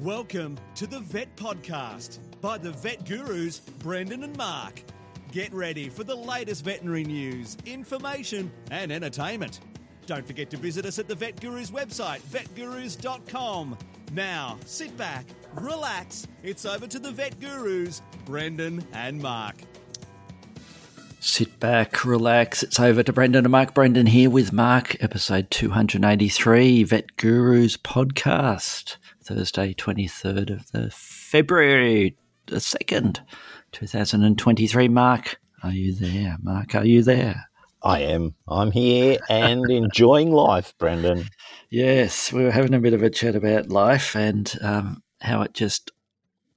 Welcome to the Vet Podcast by the vet gurus Brendan and Mark. Get ready for the latest veterinary news, information, and entertainment. Don't forget to visit us at the Vet Gurus website, vetgurus.com. Now, sit back, relax. It's over to the Vet Gurus, Brendan and Mark. Sit back, relax. It's over to Brendan and Mark. Brendan here with Mark, episode 283, Vet Gurus podcast, Thursday, 23rd of the February the 2nd, 2023. Mark, are you there? Mark, are you there? I am. I'm here and enjoying life, Brendan. Yes, we were having a bit of a chat about life and um, how it just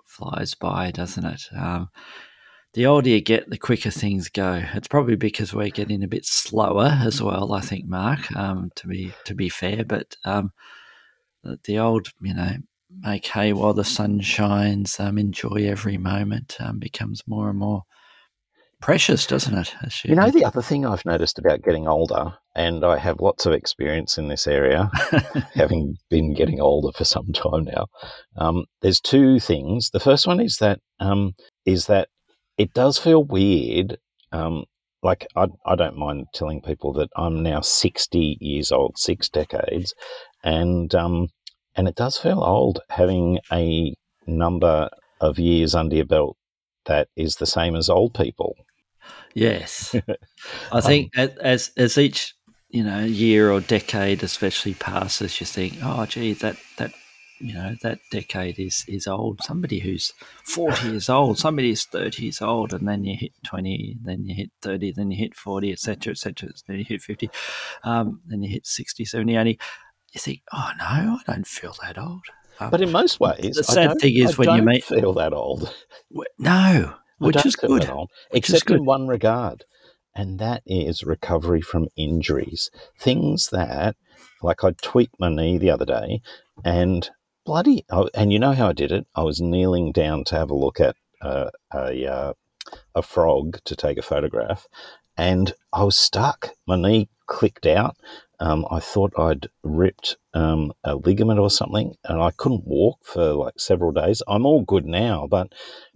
flies by, doesn't it? Um, the older you get, the quicker things go. It's probably because we're getting a bit slower as well. I think, Mark, um, to be to be fair, but um, the, old, you know, make hay while the sun shines, um, enjoy every moment, um, becomes more and more precious, doesn't it? You, you know, the other thing I've noticed about getting older, and I have lots of experience in this area, having been getting older for some time now. Um, there's two things. The first one is that um, is that it does feel weird. Um, like I, I don't mind telling people that I'm now 60 years old, six decades, and um, and it does feel old having a number of years under your belt that is the same as old people. Yes, I think um, as as each you know year or decade especially passes, you think, oh, gee, that that you know that decade is is old. Somebody who's forty years old, somebody who's thirty years old, and then you hit twenty, then you hit thirty, then you hit forty, etc., etc. Then you hit fifty, um, then you hit 60, 70, 80. You think, oh no, I don't feel that old. Um, but in most ways, the sad thing is I when you meet feel that old. No, which is good. Old, except in one regard, and that is recovery from injuries. Things that, like I tweaked my knee the other day, and bloody, oh, and you know how I did it? I was kneeling down to have a look at uh, a, uh, a frog to take a photograph, and I was stuck. My knee clicked out. Um, I thought I'd ripped um, a ligament or something, and I couldn't walk for like several days. I'm all good now, but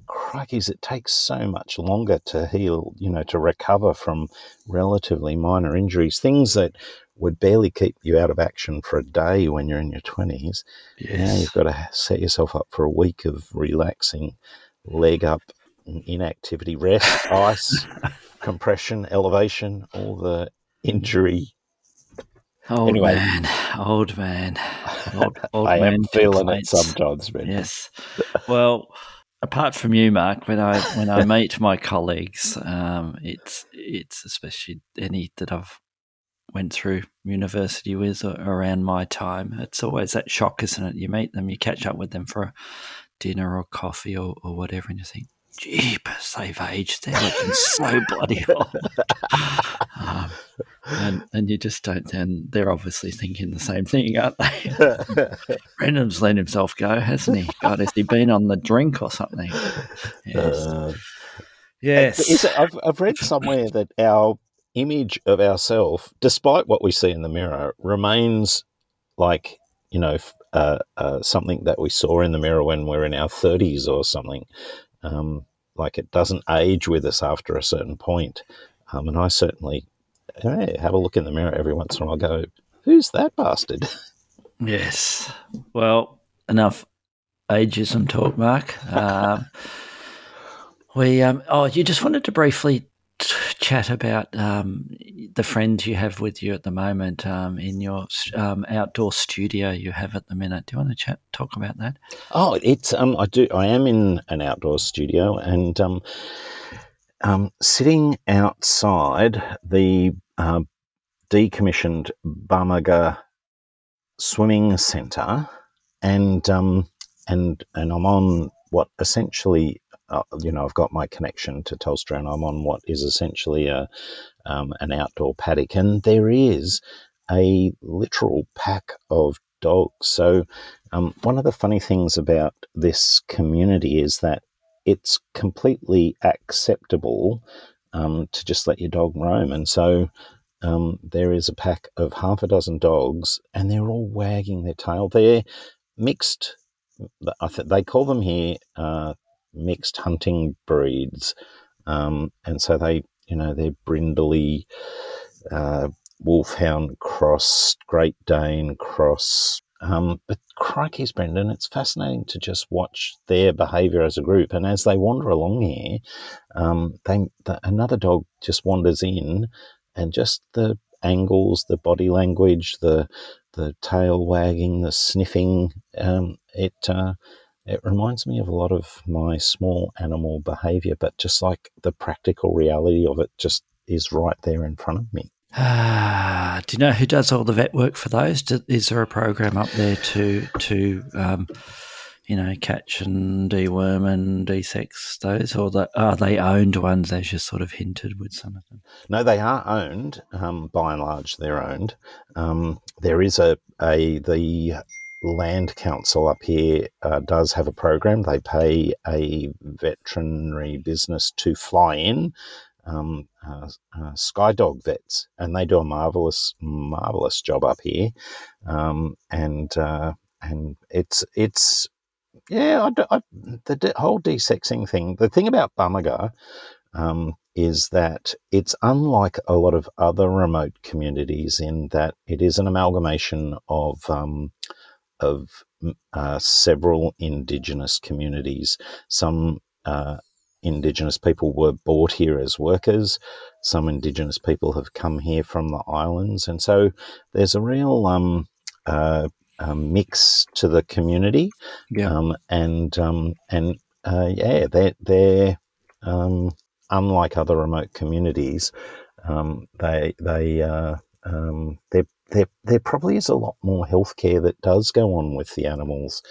crikeys, it takes so much longer to heal, you know, to recover from relatively minor injuries, things that would barely keep you out of action for a day when you're in your 20s. Yes. Now you've got to set yourself up for a week of relaxing, leg up, inactivity, rest, ice, compression, elevation, all the injury. Old anyway, man, old man, old, old I man am feeling it sometimes, man. Yes. Well, apart from you, Mark, when I when I meet my colleagues, um, it's it's especially any that I've went through university with around my time. It's always that shock, isn't it? You meet them, you catch up with them for a dinner or coffee or, or whatever, and you think, jeepers, they've aged. They're looking so bloody old. And, and you just don't, and they're obviously thinking the same thing, aren't they? Brendan's let himself go, hasn't he? God, has he been on the drink or something? Yes. Uh, yes. It, I've, I've read somewhere that our image of ourselves, despite what we see in the mirror, remains like, you know, uh, uh, something that we saw in the mirror when we're in our 30s or something. Um, like it doesn't age with us after a certain point. Um, and I certainly hey, have a look in the mirror every once in a while go, who's that bastard? Yes. Well, enough ageism talk, Mark. Um, we, um, oh, you just wanted to briefly chat about um, the friends you have with you at the moment um, in your um, outdoor studio you have at the minute. Do you want to chat, talk about that? Oh, it's um, I do. I am in an outdoor studio and um, sitting outside the uh, decommissioned Bamaga Swimming Centre, and um, and and I'm on what essentially uh, you know, I've got my connection to Telstra and I'm on what is essentially a, um, an outdoor paddock. And there is a literal pack of dogs. So, um, one of the funny things about this community is that it's completely acceptable um, to just let your dog roam. And so, um, there is a pack of half a dozen dogs, and they're all wagging their tail. They're mixed I th- they call them here uh, mixed hunting breeds, um, and so they you know they're brindley, uh, wolfhound cross, Great Dane cross. Um, but crikey's, Brendan, it's fascinating to just watch their behaviour as a group. And as they wander along here, um, they the, another dog just wanders in, and just the angles, the body language, the the tail wagging, the sniffing. Um, it uh, it reminds me of a lot of my small animal behaviour, but just like the practical reality of it, just is right there in front of me. Ah, do you know who does all the vet work for those? Is there a program up there to to um, you know, catch and deworm and desex those, or the, are they owned ones, as you sort of hinted with some of them? No, they are owned. Um, by and large, they're owned. Um, there is a, a the land council up here uh, does have a program. They pay a veterinary business to fly in. Um, uh, uh, Skydog vets, and they do a marvelous, marvelous job up here. Um, and uh, and it's it's yeah, I, I, the whole desexing thing. The thing about Bamaga um, is that it's unlike a lot of other remote communities in that it is an amalgamation of um, of uh, several indigenous communities. Some uh, indigenous people were brought here as workers. Some indigenous people have come here from the islands, and so there's a real um, uh, um, mix to the community. Yeah. Um, and um, and uh, yeah, they're they're um, unlike other remote communities. Um, they they uh, um, there there there probably is a lot more healthcare that does go on with the animals.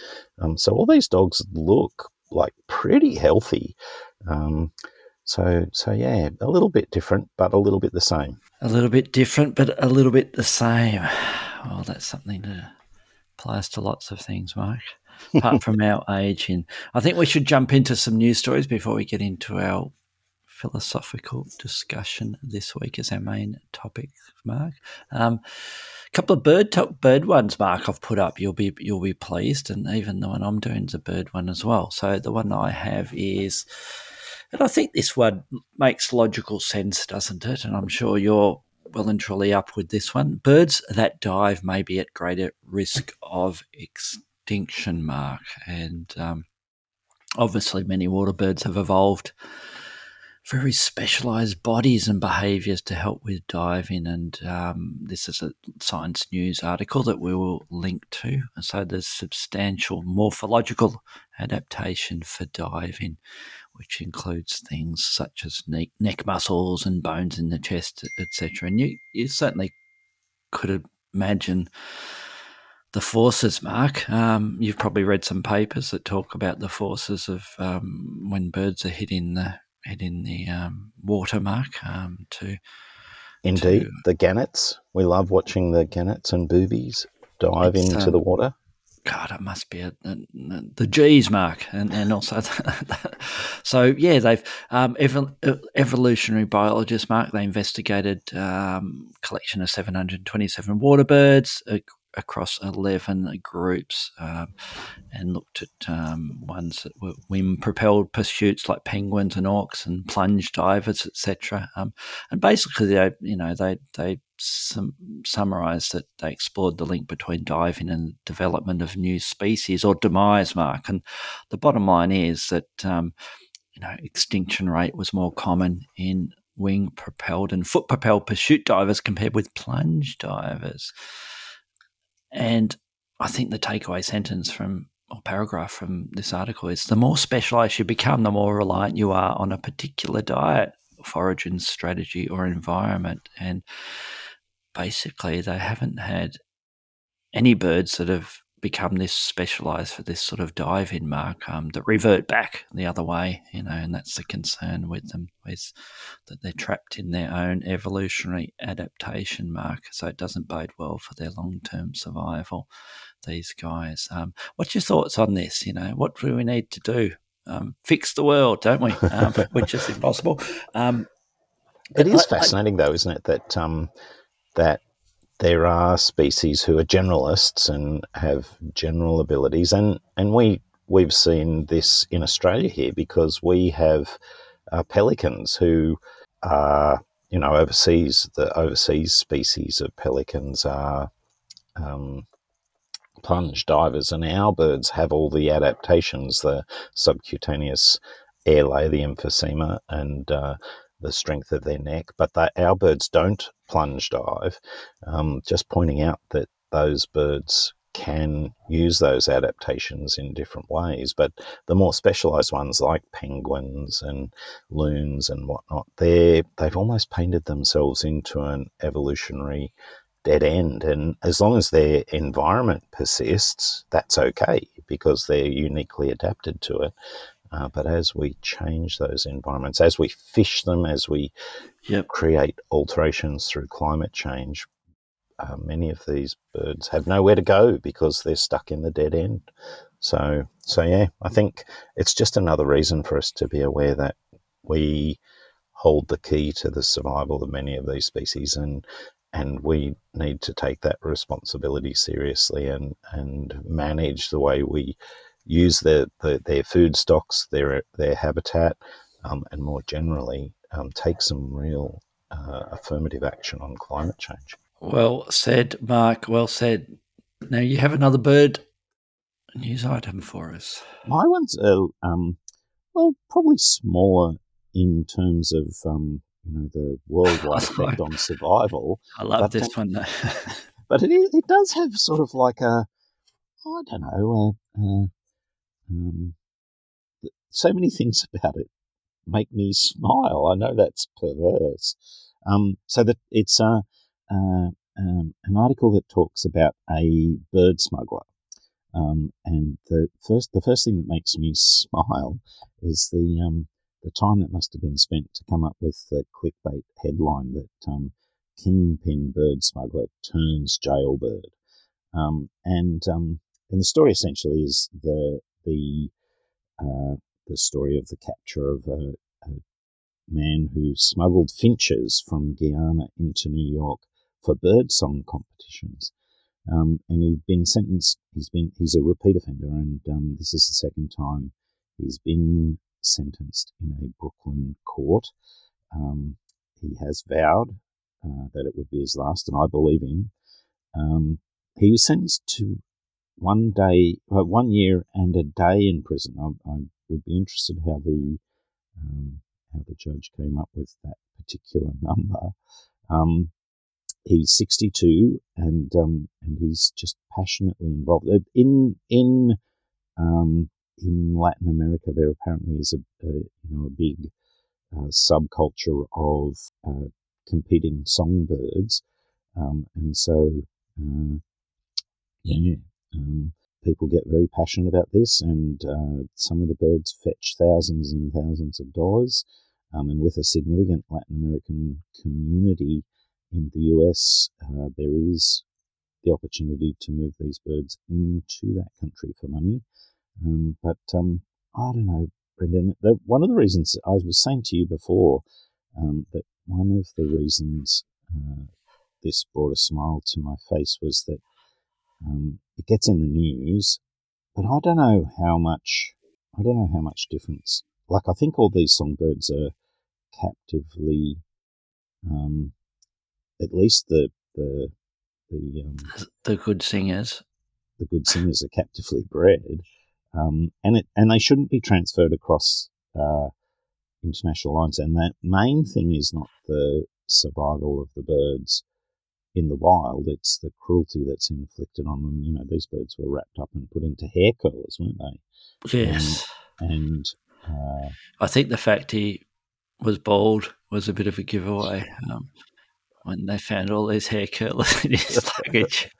so all these dogs look like pretty healthy. So so yeah, a little bit different, but a little bit the same. A little bit different, but a little bit the same. Well, that's something to applies to lots of things, Mark. Apart from our age, in I think we should jump into some news stories before we get into our philosophical discussion this week as our main topic, Mark. Um, a couple of bird top bird ones, Mark. I've put up. You'll be you'll be pleased, and even the one I'm doing is a bird one as well. So the one I have is, and I think this one makes logical sense, doesn't it? And I'm sure you're well and truly up with this one. Birds that dive may be at greater risk of extinction, Mark. And um, obviously, many water birds have evolved very specialized bodies and behaviors to help with diving. And um, this is a Science News article that we will link to. And so there's substantial morphological adaptation for diving, which includes things such as neck, neck muscles and bones in the chest, etc. And you, you certainly could imagine the forces, Mark. Um, you've probably read some papers that talk about the forces of um, when birds are hitting the hitting the um, water, Mark. Um, to indeed to, the gannets. We love watching the gannets and boobies dive into um, the water. God, it must be a, a, a, the G's mark, and and also so yeah, they've um, evolutionary biologists mark they investigated um, collection of seven hundred across 11 groups um, and looked at um, ones that were wing propelled pursuits like penguins and auks and plunge divers, etc. Um, and basically, they, you know, they, they sum, summarized that they explored the link between diving and development of new species or demise, Mark. And the bottom line is that, um, you know, extinction rate was more common in wing propelled and foot propelled pursuit divers compared with plunge divers. And I think the takeaway sentence from or paragraph from this article is the more specialized you become, the more reliant you are on a particular diet, foraging strategy, or environment. And basically, they haven't had any birds that have become this specialized for this sort of dive in mark um, that revert back the other way, you know, and that's the concern with them is that they're trapped in their own evolutionary adaptation mark, so it doesn't bode well for their long term survival. These guys, um, what's your thoughts on this? You know, what do we need to do? Um, fix the world, don't we? Um, which is impossible. Um, it is I, fascinating, I, though, isn't it? That um, that there are species who are generalists and have general abilities, and, and we we've seen this in Australia here because we have uh, pelicans who are you know overseas. The overseas species of pelicans are um, plunge divers, and our birds have all the adaptations, the subcutaneous airlay, the emphysema, and uh, the strength of their neck. But our birds don't plunge dive. Um, just pointing out that those birds can use those adaptations in different ways. But the more specialized ones, like penguins and loons and whatnot, they they've almost painted themselves into an evolutionary dead end. And as long as their environment persists, that's okay because they're uniquely adapted to it. Uh, but as we change those environments, as we fish them, as we Yep. create alterations through climate change, uh, many of these birds have nowhere to go because they're stuck in the dead end. So, so yeah, I think it's just another reason for us to be aware that we hold the key to the survival of many of these species, and and we need to take that responsibility seriously and and manage the way we use their the, their food stocks, their their habitat, um, and more generally um, take some real uh, affirmative action on climate change. Well said, Mark. Well said. Now you have another bird news item for us. My one's uh, um, well, probably smaller in terms of um, you know the worldwide effect on survival, I love But this one. though. but it is, it does have sort of like a I don't know, uh, uh, um, so many things about it make me smile. I know that's perverse. Um, so that it's uh, uh, um, an article that talks about a bird smuggler. Um, and the first, the first thing that makes me smile is the um, the time that must have been spent to come up with the clickbait headline that um, kingpin bird smuggler turns jailbird. Um, and and the story essentially is the the uh, the story of the capture of a, a man who smuggled finches from Guyana into New York for birdsong competitions. Um, and he's been sentenced. He's been he's a repeat offender, and um, this is the second time he's been sentenced in a Brooklyn court. Um, he has vowed uh, that it would be his last, and I believe him. Um, he was sentenced to one day, uh, one year and a day in prison. I, I would be interested how the um, how the judge came up with that particular number. Um, he's 62 and um, and he's just passionately involved in in um, in Latin America. There apparently is a, a you know a big uh, subculture of uh, competing songbirds, um, and so uh, yeah, um, people get very passionate about this, and uh, some of the birds fetch thousands and thousands of dollars. Um, and with a significant Latin American community in the US, uh, there is the opportunity to move these birds into that country for money. Um, but um, I don't know, Brendan. The, one of the reasons I was saying to you before um, that one of the reasons uh, this brought a smile to my face was that um, it gets in the news, but I don't know how much. I don't know how much difference. Like I think all these songbirds are captively, um, at least the the the um, the good singers. the good singers are captively bred, um, and it and they shouldn't be transferred across uh, international lines. And that main thing is not the survival of the birds in the wild; it's the cruelty that's inflicted on them. You know, these birds were wrapped up and put into hair curlers, weren't they? Yes. And uh, I think the fact he was bald was a bit of a giveaway um, when they found all these hair curlers in his luggage.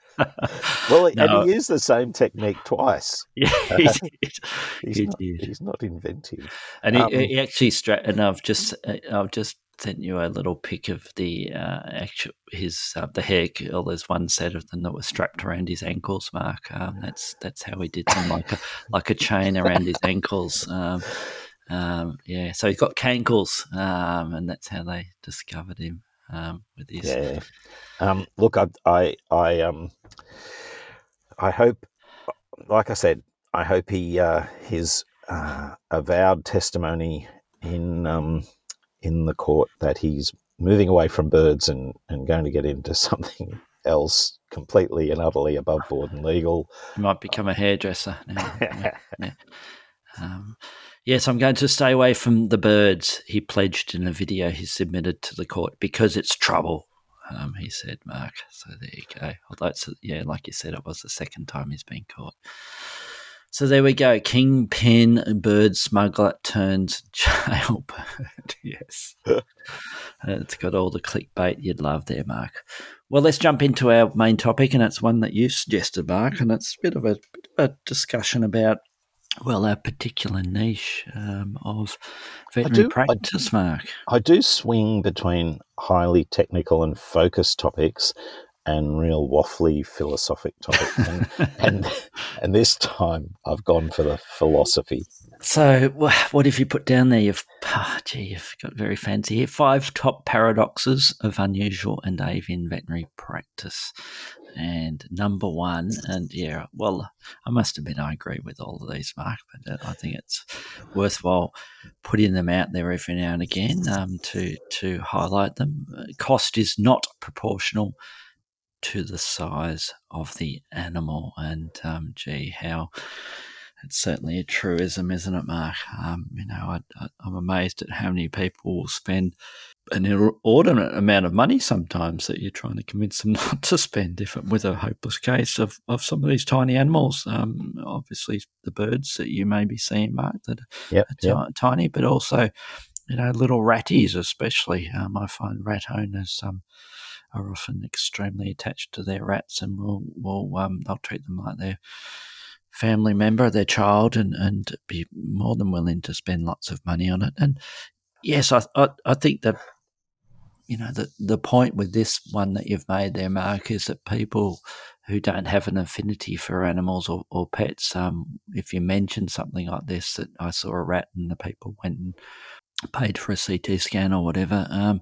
well, No. and he used the same technique twice. yeah, he did. He's He not, did. he's not inventive. And he, Um, he actually stra- and I've just uh, I've just sent you a little pic of the uh, actual his uh, the hair curl. There's one set of them that was strapped around his ankles. Mark, um, that's that's how he did them, like a like a chain around his ankles. Um, um, yeah, so he's got cankles, um, and that's how they discovered him. um, with his. Yeah. Um, look, I, I, I, um, I hope, like I said, I hope he uh, his uh, avowed testimony in um, in the court that he's moving away from birds and, and going to get into something else completely and utterly above board and legal. He might become a hairdresser now. yeah, yeah. Um, yes, I'm going to stay away from the birds. He pledged in a video he submitted to the court because it's trouble. Um, he said, Mark. So there you go. Although it's yeah, like you said, it was the second time he's been caught. So there we go. Kingpin bird smuggler turns jailbird. yes. it's got all the clickbait you'd love there, Mark. Well, let's jump into our main topic, and it's one that you suggested, Mark, and it's a bit of a, bit of a discussion about, well, our particular niche um, of veterinary do- I practice, Mark. I do swing between highly technical and focused topics and real waffly philosophic topics. And, and, and this time I've gone for the philosophy. So, what have you put down there? You've, ah, gee, you've got very fancy here. Five top paradoxes of unusual and avian veterinary practice. And number one, and yeah, well, I must admit I agree with all of these, Mark, but uh, I think it's worthwhile putting them out there every now and again um, to to highlight them. Uh, Cost is not proportional to the size of the animal, and um, gee, how it's certainly a truism, isn't it, Mark? Um, you know, I, I, I'm amazed at how many people will spend an inordinate amount of money sometimes that you're trying to convince them not to spend if with a hopeless case of, of some of these tiny animals. Um, obviously, the birds that you may be seeing, Mark, that Yep, are yep. tiny, but also, you know, little ratties, especially. Um, I find rat owners um, are often extremely attached to their rats and will, will um, they'll treat them like their family member, their child, and, and be more than willing to spend lots of money on it. And yes, I, I, I think that you know the the point with this one that you've made there, Mark, is that people who don't have an affinity for animals or, or pets, um, if you mention something like this, that I saw a rat and the people went and paid for a CT scan or whatever, um,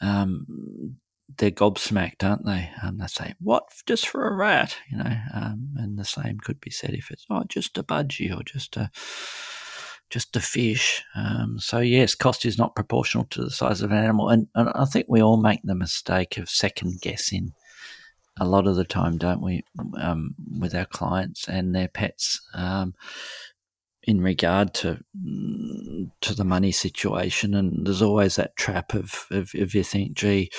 um, they're gobsmacked, aren't they? They say, "What? Just for a rat?" You know, um, and the same could be said if it's oh, just a budgie or just a just a fish. Um, so yes, cost is not proportional to the size of an animal, and, and I think we all make the mistake of second guessing a lot of the time, don't we, um, with our clients and their pets. Um, in regard to mm, to the money situation, and there's always that trap of, of if you think, gee,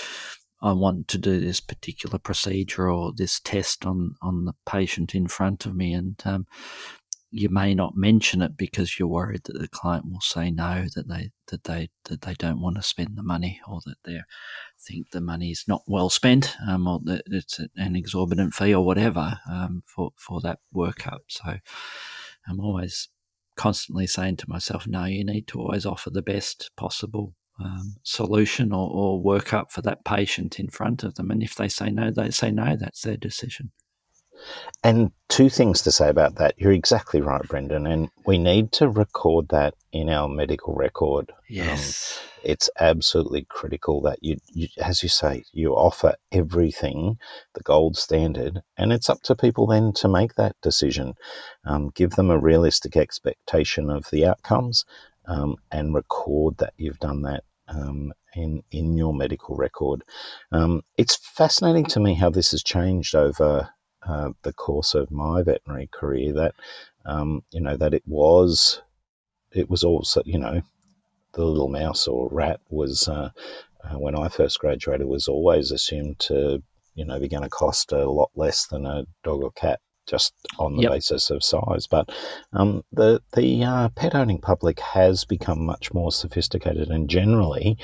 I want to do this particular procedure or this test on on the patient in front of me, and um, you may not mention it because you're worried that the client will say no, that they that they that they don't want to spend the money, or that they think the money is not well spent, um, or that it's an exorbitant fee or whatever um, for for that workup. So I'm always constantly saying to myself, no, you need to always offer the best possible um, solution or, or workup for that patient in front of them. And if they say no, they say no. That's their decision. And two things to say about that. You're exactly right, Brendan. And we need to record that in our medical record. Yes. Um, it's absolutely critical that you, you, as you say, you offer everything, the gold standard, and it's up to people then to make that decision. Um, give them a realistic expectation of the outcomes um, and record that you've done that um, in in your medical record. Um, it's fascinating to me how this has changed over uh, the course of my veterinary career. That um, you know that it was it was also you know the little mouse or rat was uh, uh, when I first graduated was always assumed to you know be going to cost a lot less than a dog or cat just on the Yep. basis of size. But um, the the uh, pet owning public has become much more sophisticated and generally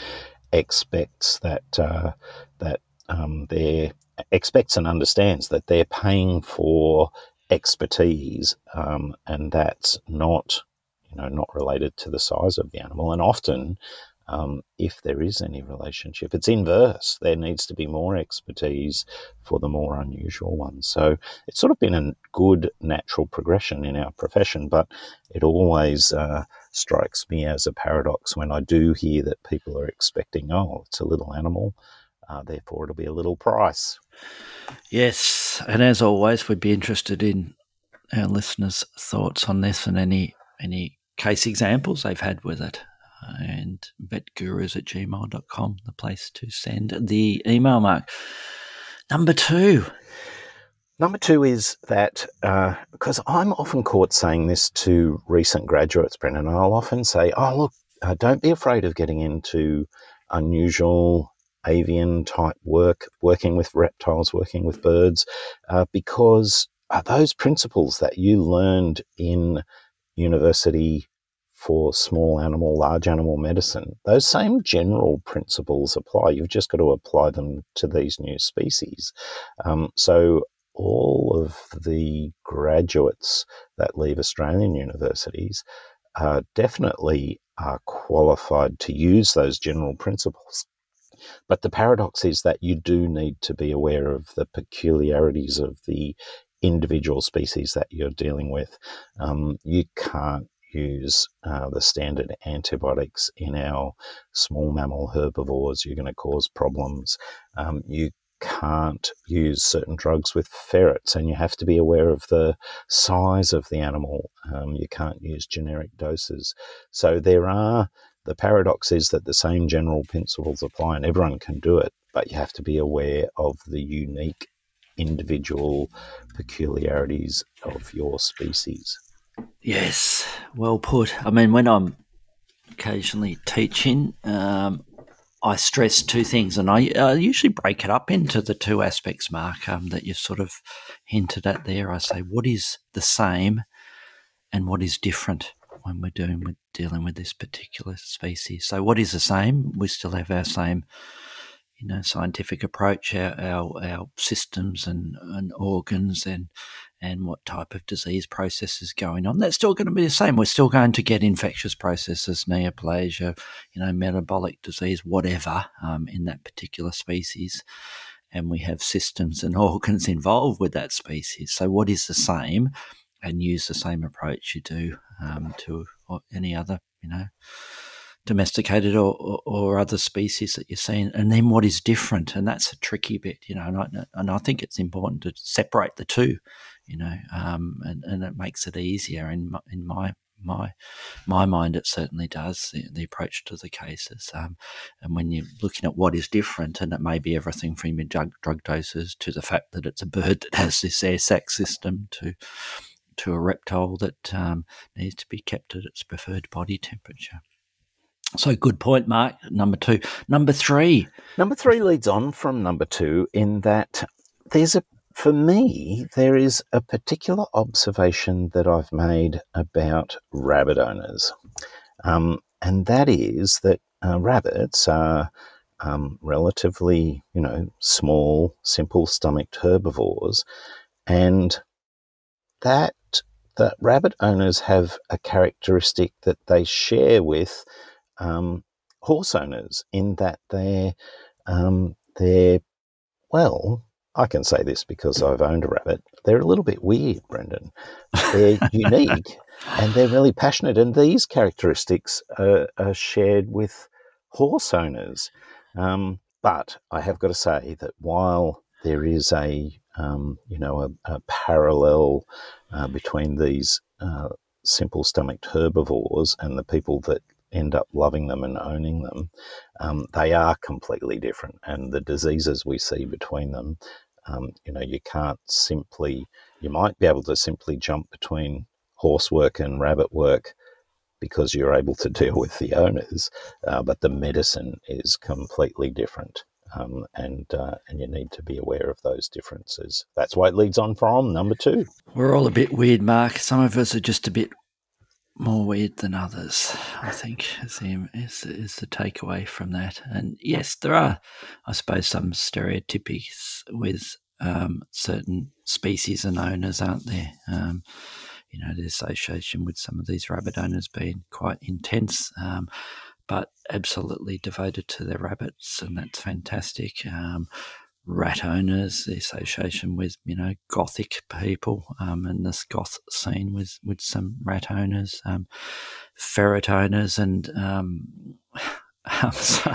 expects that uh, that um, expects and understands that they're paying for expertise, um, and that's not you know not related to the size of the animal. And often, um, if there is any relationship, it's inverse. There needs to be more expertise for the more unusual ones. So it's sort of been a good natural progression in our profession, but it always uh, strikes me as a paradox when I do hear that people are expecting, oh, it's a little animal. Uh, therefore, it'll be a little price. Yes, and as always, we'd be interested in our listeners' thoughts on this and any any case examples they've had with it. And vetgurus at gmail.com, the place to send the email mark. Number two. Number two is that, because uh, I'm often caught saying this to recent graduates, Brendan, I'll often say, oh, look, uh, don't be afraid of getting into unusual avian type work, working with reptiles, working with birds, uh, because those principles that you learned in university for small animal, large animal medicine, those same general principles apply. You've just got to apply them to these new species. Um, so, all of the graduates that leave Australian universities uh, definitely are qualified to use those general principles. But the paradox is that you do need to be aware of the peculiarities of the individual species that you're dealing with. Um, you can't use uh, the standard antibiotics in our small mammal herbivores. You're going to cause problems. Um, you can't use certain drugs with ferrets, and you have to be aware of the size of the animal. Um, you can't use generic doses. So there are the paradox is that the same general principles apply, and everyone can do it, but you have to be aware of the unique individual peculiarities of your species. Yes, well put. I mean, when I'm occasionally teaching, um, I stress two things, and I, I, usually break it up into the two aspects, Mark, um, that you've sort of hinted at there. I say, what is the same and what is different when we're doing with dealing with this particular species? So, what is the same? We still have our same, you know, scientific approach, our our, our systems and, and organs and and what type of disease process is going on. That's still going to be the same. We're still going to get infectious processes, neoplasia, you know, metabolic disease, whatever, um, in that particular species. And we have systems and organs involved with that species. So, what is the same? And use the same approach you do um, to any other, you know, domesticated or, or, or, other species that you're seeing, and then what is different, and that's a tricky bit, you know. And I, and I think it's important to separate the two you know, um, and, and it makes it easier in my, in my my my mind it certainly does the, the approach to the cases um, and when you're looking at what is different and it may be everything from your drug, drug doses to the fact that it's a bird that has this air sac system to to a reptile that um, needs to be kept at its preferred body temperature so good point mark. Number two. Number three. Number three leads on from number two in that there's a for me, there is a particular observation that I've made about rabbit owners, um, and that is that uh, rabbits are um, relatively, you know, small, simple-stomached herbivores, and that that rabbit owners have a characteristic that they share with um, horse owners in that they're um, they're well I can say this because I've owned a rabbit. They're a little bit weird, Brendan. They're unique and they're really passionate. And these characteristics are, are shared with horse owners. Um, but I have got to say that while there is a um, you know a, a parallel uh, between these uh, simple stomached herbivores and the people that end up loving them and owning them, um, they are completely different. And the diseases we see between them, um, you know, you can't simply, you might be able to simply jump between horse work and rabbit work because you're able to deal with the owners, uh, but the medicine is completely different. Um, and uh, and you need to be aware of those differences. That's why it leads on from number two. We're all a bit weird, Mark. Some of us are just a bit more weird than others. I think is the is, is the takeaway from that. And yes, there are, I suppose, some stereotypics with um, certain species and owners, aren't there? Um, you know, the association with some of these rabbit owners being quite intense, um, but absolutely devoted to their rabbits, and that's fantastic. Um, rat owners, the association with you know gothic people, um, and this goth scene with with some rat owners, um, ferret owners, and um, so,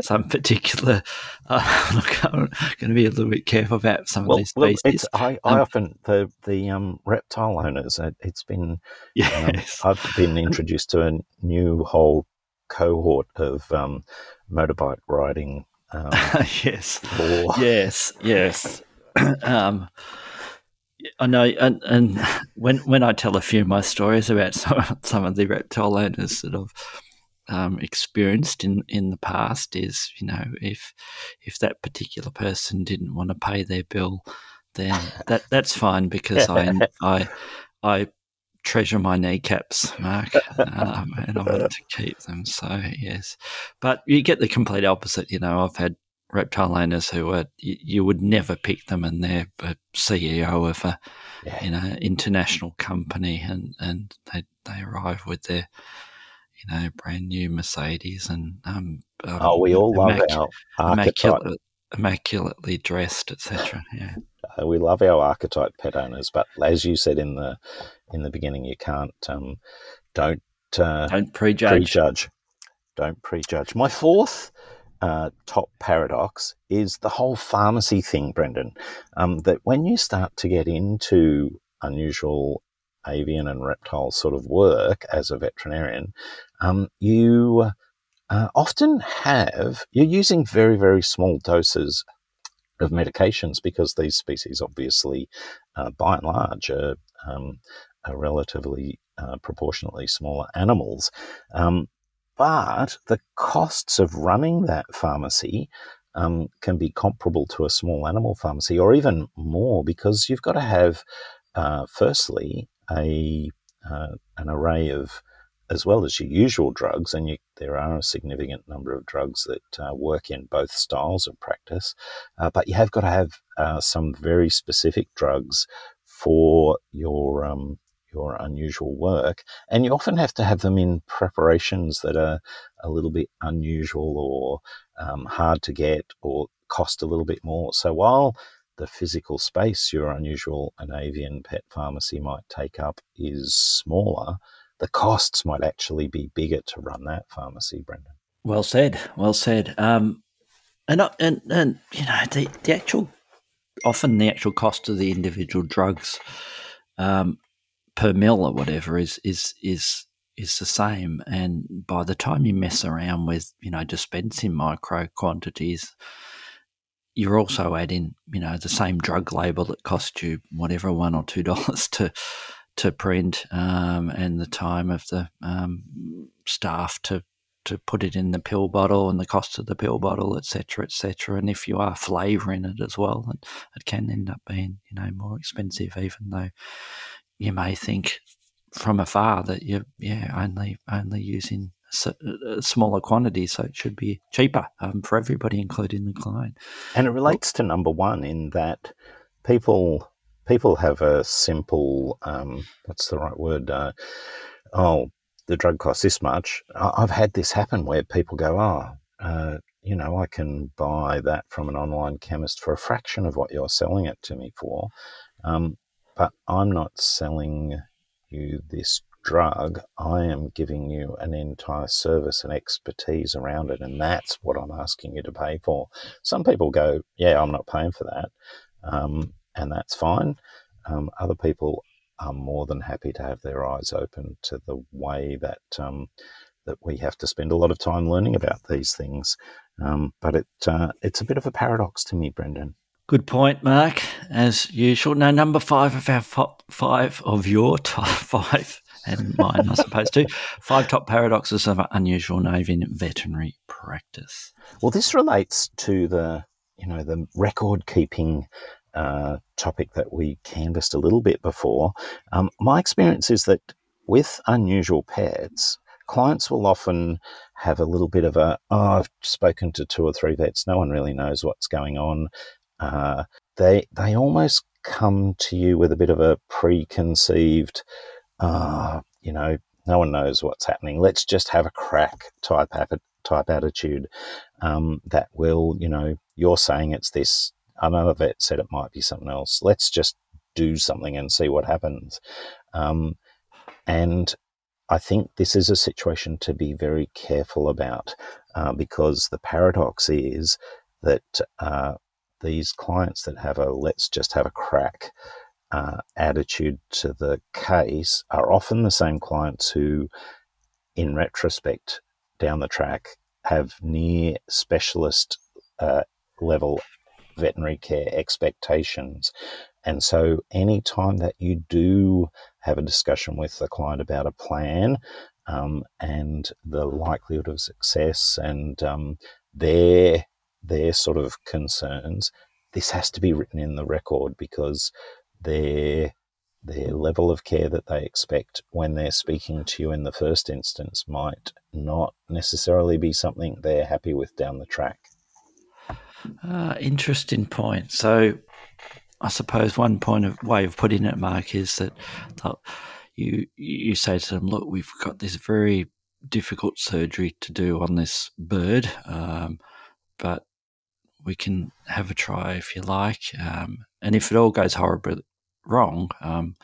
some particular. Uh, look, I'm going to be a little bit careful about some well, of these well, species. it's, I, I often the the um, reptile owners. It, has been yes. um, I've been introduced to a new whole cohort of um, motorbike riding. Um, yes, law. yes, yes. um, I know, and, and when when I tell a few of my stories about some some of the reptile owners that I've um, experienced in, in the past, is you know if if that particular person didn't want to pay their bill, then that that's fine because I I I treasure my kneecaps, Mark, um, and I want to keep them. So yes, but you get the complete opposite. You know, I've had reptile owners who are you, you would never pick them, and they're a CEO of a Yeah. you know international company, and and they they arrive with their you know brand new Mercedes and um, um Oh, we all love our immaculate, immaculately dressed, etc. Yeah. Uh, we love our archetype pet owners, but as you said in the in the beginning, you can't um, don't uh, Don't prejudge. prejudge. Don't prejudge. My fourth uh, top paradox is the whole pharmacy thing, Brendan. Um, that when you start to get into unusual avian and reptile sort of work as a veterinarian, um, you uh, often have you're using very very small doses of medications because these species obviously, uh, by and large, are, um, are relatively uh, proportionately smaller animals. Um, but the costs of running that pharmacy um, can be comparable to a small animal pharmacy or even more because you've got to have, uh, firstly, a uh, an array of as well as your usual drugs, and you, there are a significant number of drugs that uh, work in both styles of practice, uh, but you have got to have uh, some very specific drugs for your um, your unusual work, and you often have to have them in preparations that are a little bit unusual or um, hard to get or cost a little bit more. So while the physical space your unusual and avian pet pharmacy might take up is smaller, the costs might actually be bigger to run that pharmacy, Brendan. Well said. Well said. Um, and uh, and and you know the the actual often the actual cost of the individual drugs um, per mill or whatever is is is is the same. And by the time you mess around with you know dispensing micro quantities, you're also adding you know the same drug label that cost you whatever one or two dollars to to print um, and the time of the um, staff to to put it in the pill bottle and the cost of the pill bottle, etc., etc. And if you are flavouring it as well, it, it can end up being you know more expensive, even though you may think from afar that you're yeah only only using a smaller quantity, so it should be cheaper um, for everybody, including the client. And it relates to number one in that people people have a simple um, what's the right word? Uh, oh, the drug costs this much. I've had this happen where people go, oh, uh, you know, I can buy that from an online chemist for a fraction of what you're selling it to me for, um, but I'm not selling you this drug. I am giving you an entire service and expertise around it, and that's what I'm asking you to pay for. Some people go, yeah, I'm not paying for that, um, and that's fine. Um, other people are more than happy to have their eyes open to the way that um, that we have to spend a lot of time learning about these things. Um, but it uh, it's a bit of a paradox to me, Brendan. Good point, Mark. As usual, now number five of our fo- five of your top five and mine, I suppose too. Five top paradoxes of unusual and avian veterinary practice. Well, this relates to the you know the record keeping topic that we canvassed a little bit before. Um, my experience is that with unusual pets, clients will often have a little bit of a, oh, I've spoken to two or three vets, no one really knows what's going on. Uh, they, they almost come to you with a bit of a preconceived, uh, you know, no one knows what's happening. Let's just have a crack type, type attitude um, that will, you know, you're saying it's this another vet said it might be something else. Let's just do something and see what happens. Um, and I think this is a situation to be very careful about uh, because the paradox is that uh, these clients that have a let's just have a crack uh, attitude to the case are often the same clients who, in retrospect, down the track, have near specialist uh, level veterinary care expectations. And so, any time that you do have a discussion with the client about a plan um, and the likelihood of success and um, their their sort of concerns, this has to be written in the record because their their level of care that they expect when they're speaking to you in the first instance might not necessarily be something they're happy with down the track. Uh, interesting point. So, I suppose one point of way of putting it, Mark, is that you you say to them, "Look, we've got this very difficult surgery to do on this bird, um, but we can have a try if you like. Um, and if it all goes horribly wrong, um,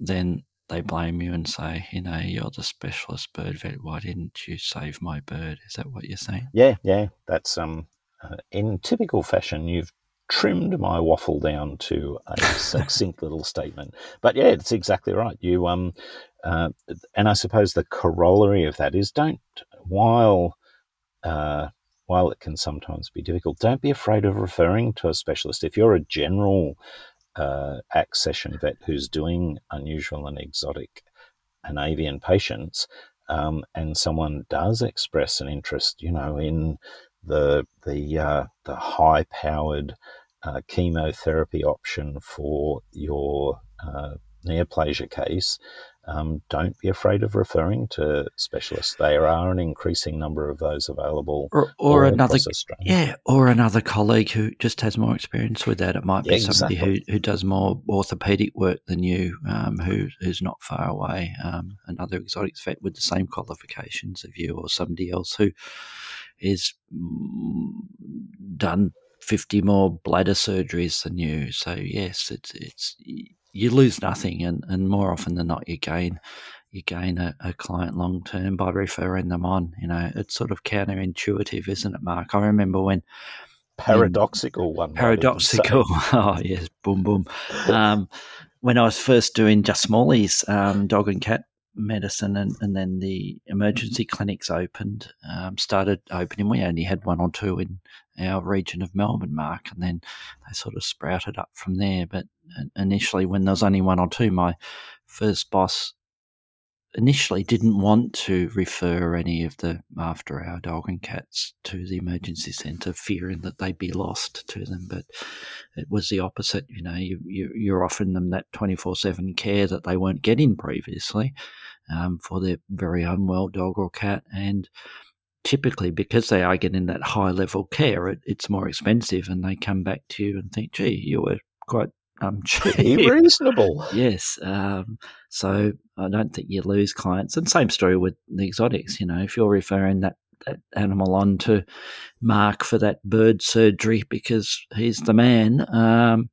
then they blame you and say, you know, you're the specialist bird vet. Why didn't you save my bird? Is that what you're saying? Yeah, yeah. That's um, uh, in typical fashion. You've trimmed my waffle down to a succinct little statement. But yeah, it's exactly right. You um, uh, and I suppose the corollary of that is don't while uh, while it can sometimes be difficult, don't be afraid of referring to a specialist. If you're a general uh, accession vet who's doing unusual and exotic and avian patients, um, and someone does express an interest, you know, in the the uh, the high powered uh, chemotherapy option for your uh, neoplasia case, um, don't be afraid of referring to specialists. There are an increasing number of those available. Or, or another, yeah, or another colleague who just has more experience with that. It might be yeah, somebody exactly. who, who does more orthopedic work than you, um, who who's not far away. Um, another exotics vet with the same qualifications of you, or somebody else who is done 50 more bladder surgeries than you. So yes, it's it's you lose nothing, and, and more often than not, you gain you gain a, a client long term by referring them on. You know, it's sort of counterintuitive, isn't it, Mark? I remember when paradoxical one. Paradoxical. oh yes, boom boom. Um, when I was first doing just smallies, um, dog and cat medicine, and, and then the emergency clinics opened, um, started opening. We only had one or two in our region of Melbourne, Mark, and then they sort of sprouted up from there. But initially, when there was only one or two, my first boss initially didn't want to refer any of the after hour dog and cats to the emergency centre, fearing that they'd be lost to them. But it was the opposite. You know, you, you, you're offering them that 24 7 care that they weren't getting previously um, for their very unwell dog or cat. And typically, because they are getting that high level care, it, it's more expensive. And they come back to you and think, gee, you were quite um, cheap. reasonable. yes. Um, so I don't think you lose clients. And same story with the exotics. You know, if you're referring that, that animal on to Mark for that bird surgery because he's the man, um,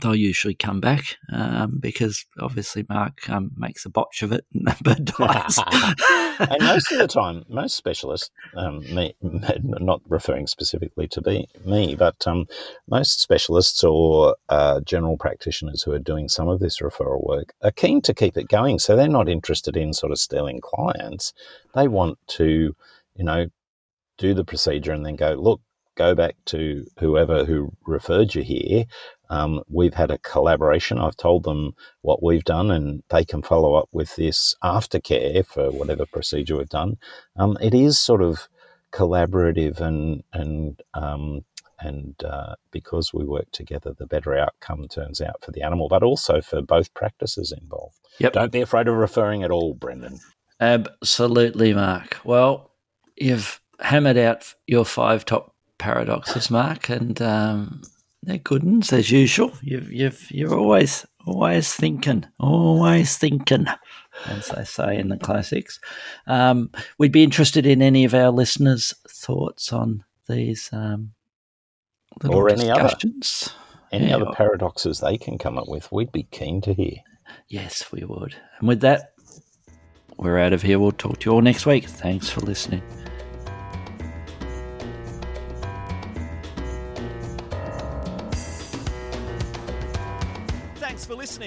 they'll usually come back um, because obviously Mark um, makes a botch of it and the bird dies. and most of the time, most specialists, um, me, not referring specifically to be, me, but um, most specialists or uh, general practitioners who are doing some of this referral work are keen to keep it going. So they're not interested in sort of stealing clients. They want to, you know, do the procedure and then go, look, go back to whoever who referred you here. Um, we've had a collaboration. I've told them what we've done, and they can follow up with this aftercare for whatever procedure we've done. Um, it is sort of collaborative, and and um, and uh, because we work together, the better outcome turns out for the animal, but also for both practices involved. Yep. Don't be afraid of referring at all, Brendan. Absolutely, Mark. Well, you've hammered out your five top paradoxes, Mark, and um, they're good ones as usual. You've, you've, you're always always thinking, always thinking, as they say in the classics. Um, we'd be interested in any of our listeners' thoughts on these um, or any other any yeah, other paradoxes they can come up with. We'd be keen to hear. Yes, we would. And with that, we're out of here. We'll talk to you all next week. Thanks for listening.